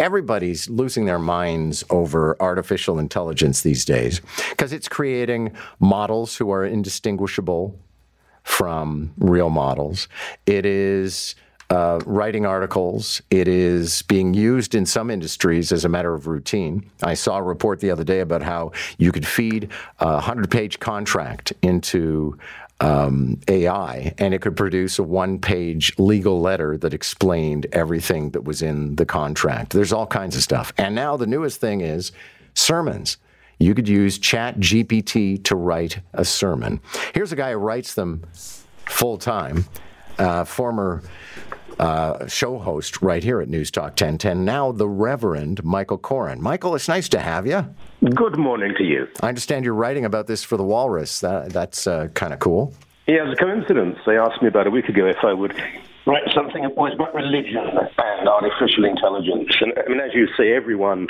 everybody's losing their minds over artificial intelligence these days because it's creating models who are indistinguishable from real models. It is uh, writing articles. It is being used in some industries as a matter of routine. I saw a report the other day about how you could feed a 100 page contract into um, AI and it could produce a one page legal letter that explained everything that was in the contract. There's all kinds of stuff. And now the newest thing is sermons. You could use Chat GPT to write a sermon. Here's a guy who writes them full time, uh, former uh, show host right here at News Talk 1010. Now, the Reverend Michael Coren. Michael, it's nice to have you. Good morning to you. I understand you're writing about this for the Walrus. That, that's uh, kind of cool. Yeah, it's a coincidence. They asked me about a week ago if I would write something that was about religion and artificial intelligence. And I mean, as you say, everyone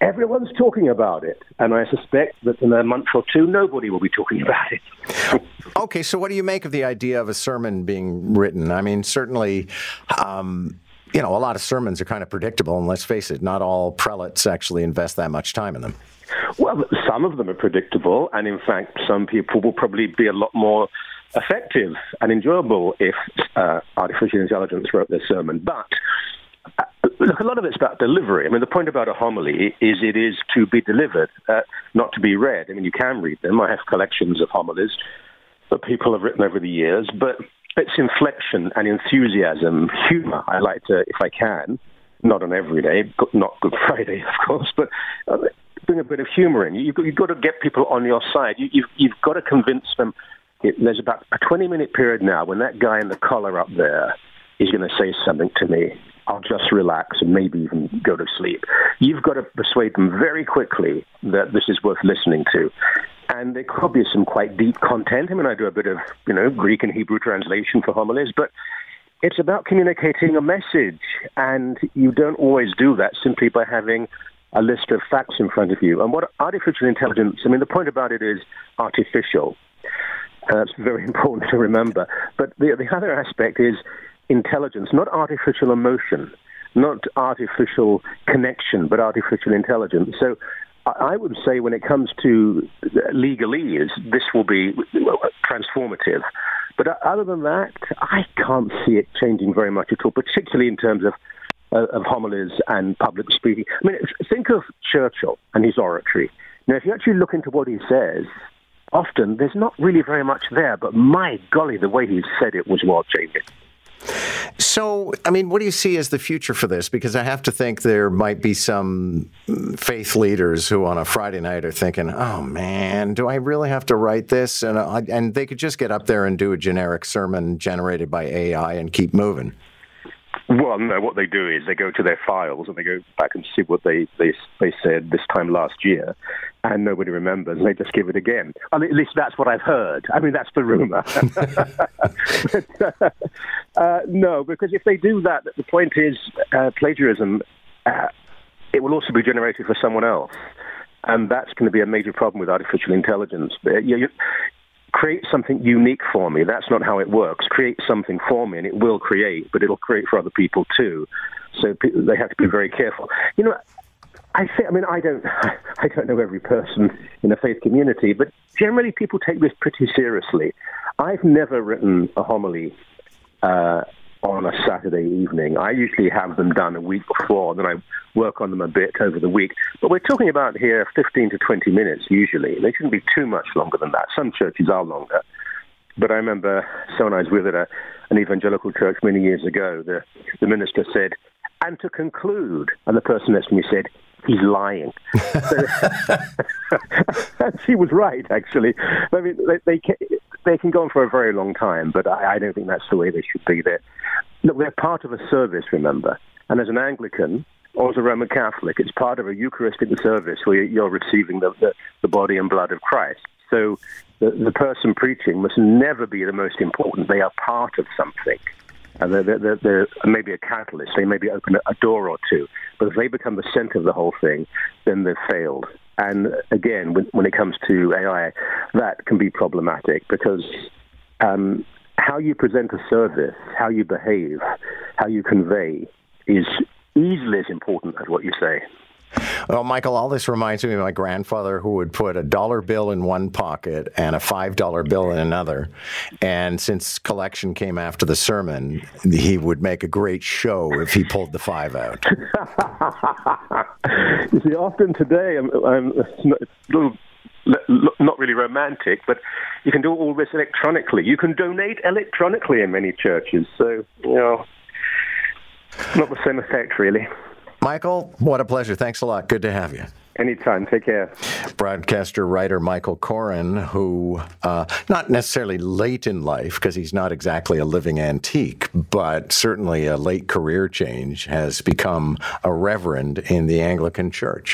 everyone's talking about it. And I suspect that in a month or two, nobody will be talking about it. okay, so what do you make of the idea of a sermon being written? I mean, certainly. Um, you know, a lot of sermons are kind of predictable, and let's face it, not all prelates actually invest that much time in them. Well, some of them are predictable, and in fact, some people will probably be a lot more effective and enjoyable if uh, artificial intelligence wrote their sermon. But Look, a lot of it's about delivery. I mean, the point about a homily is it is to be delivered, uh, not to be read. I mean, you can read them. I have collections of homilies that people have written over the years, but it's inflection and enthusiasm, humor. I like to, if I can, not on every day, not Good Friday, of course, but uh, bring a bit of humor in. You've got, to get people on your side. You, you've, got to convince them. There's about a 20 minute period now when that guy in the collar up there is going to say something to me I'll just relax and maybe even go to sleep. You've got to persuade them very quickly that this is worth listening to. And there could be some quite deep content. I mean, I do a bit of, you know, Greek and Hebrew translation for homilies, but it's about communicating a message. And you don't always do that simply by having a list of facts in front of you. And what artificial intelligence, I mean, the point about it is artificial. Uh, that's very important to remember. But the, the other aspect is intelligence, not artificial emotion, not artificial connection, but artificial intelligence. So I would say when it comes to legalese, this will be transformative. But other than that, I can't see it changing very much at all, particularly in terms of uh, of homilies and public speaking. I mean, think of Churchill and his oratory. Now, if you actually look into what he says, often there's not really very much there, but my golly, the way he said it was world changing. So, I mean, what do you see as the future for this? Because I have to think there might be some faith leaders who on a Friday night are thinking, oh man, do I really have to write this? And, uh, and they could just get up there and do a generic sermon generated by AI and keep moving. Well, no. What they do is they go to their files and they go back and see what they they they said this time last year, and nobody remembers. They just give it again. I mean, at least that's what I've heard. I mean, that's the rumor. uh, no, because if they do that, the point is uh, plagiarism. Uh, it will also be generated for someone else. And that's going to be a major problem with artificial intelligence. You, create something unique for me. That's not how it works. Create something for me, and it will create, but it'll create for other people too. So they have to be very careful. You know, I say, I mean, I don't. I don't know every person in a faith community, but generally people take this pretty seriously. I've never written a homily uh, on a Saturday evening. I usually have them done a week before, then I work on them a bit over the week. But we're talking about here 15 to 20 minutes usually. They shouldn't be too much longer than that. Some churches are longer. But I remember someone I was with at a, an evangelical church many years ago, the, the minister said, and to conclude, and the person next to me said, he's lying. and she was right, actually. I mean, they, they, they can go on for a very long time, but I, I don't think that's the way they should be. They're, look, they're part of a service, remember. And as an Anglican, or as a Roman Catholic, it's part of a Eucharistic service where you're receiving the, the, the body and blood of Christ. So the, the person preaching must never be the most important. They are part of something. And they're, they're, they're, maybe a catalyst. They maybe open a door or two. But if they become the center of the whole thing, then they've failed. And again, when, when it comes to AI, that can be problematic because um, how you present a service, how you behave, how you convey is easily as important as what you say. Well, Michael, all this reminds me of my grandfather who would put a dollar bill in one pocket and a $5 bill in another. And since collection came after the sermon, he would make a great show if he pulled the five out. you see, often today, I'm, I'm little not really romantic, but you can do all this electronically. You can donate electronically in many churches. So, you know, not the same effect, really. Michael, what a pleasure. Thanks a lot. Good to have you. Anytime. Take care. Broadcaster, writer Michael Coren, who, uh, not necessarily late in life, because he's not exactly a living antique, but certainly a late career change, has become a reverend in the Anglican Church.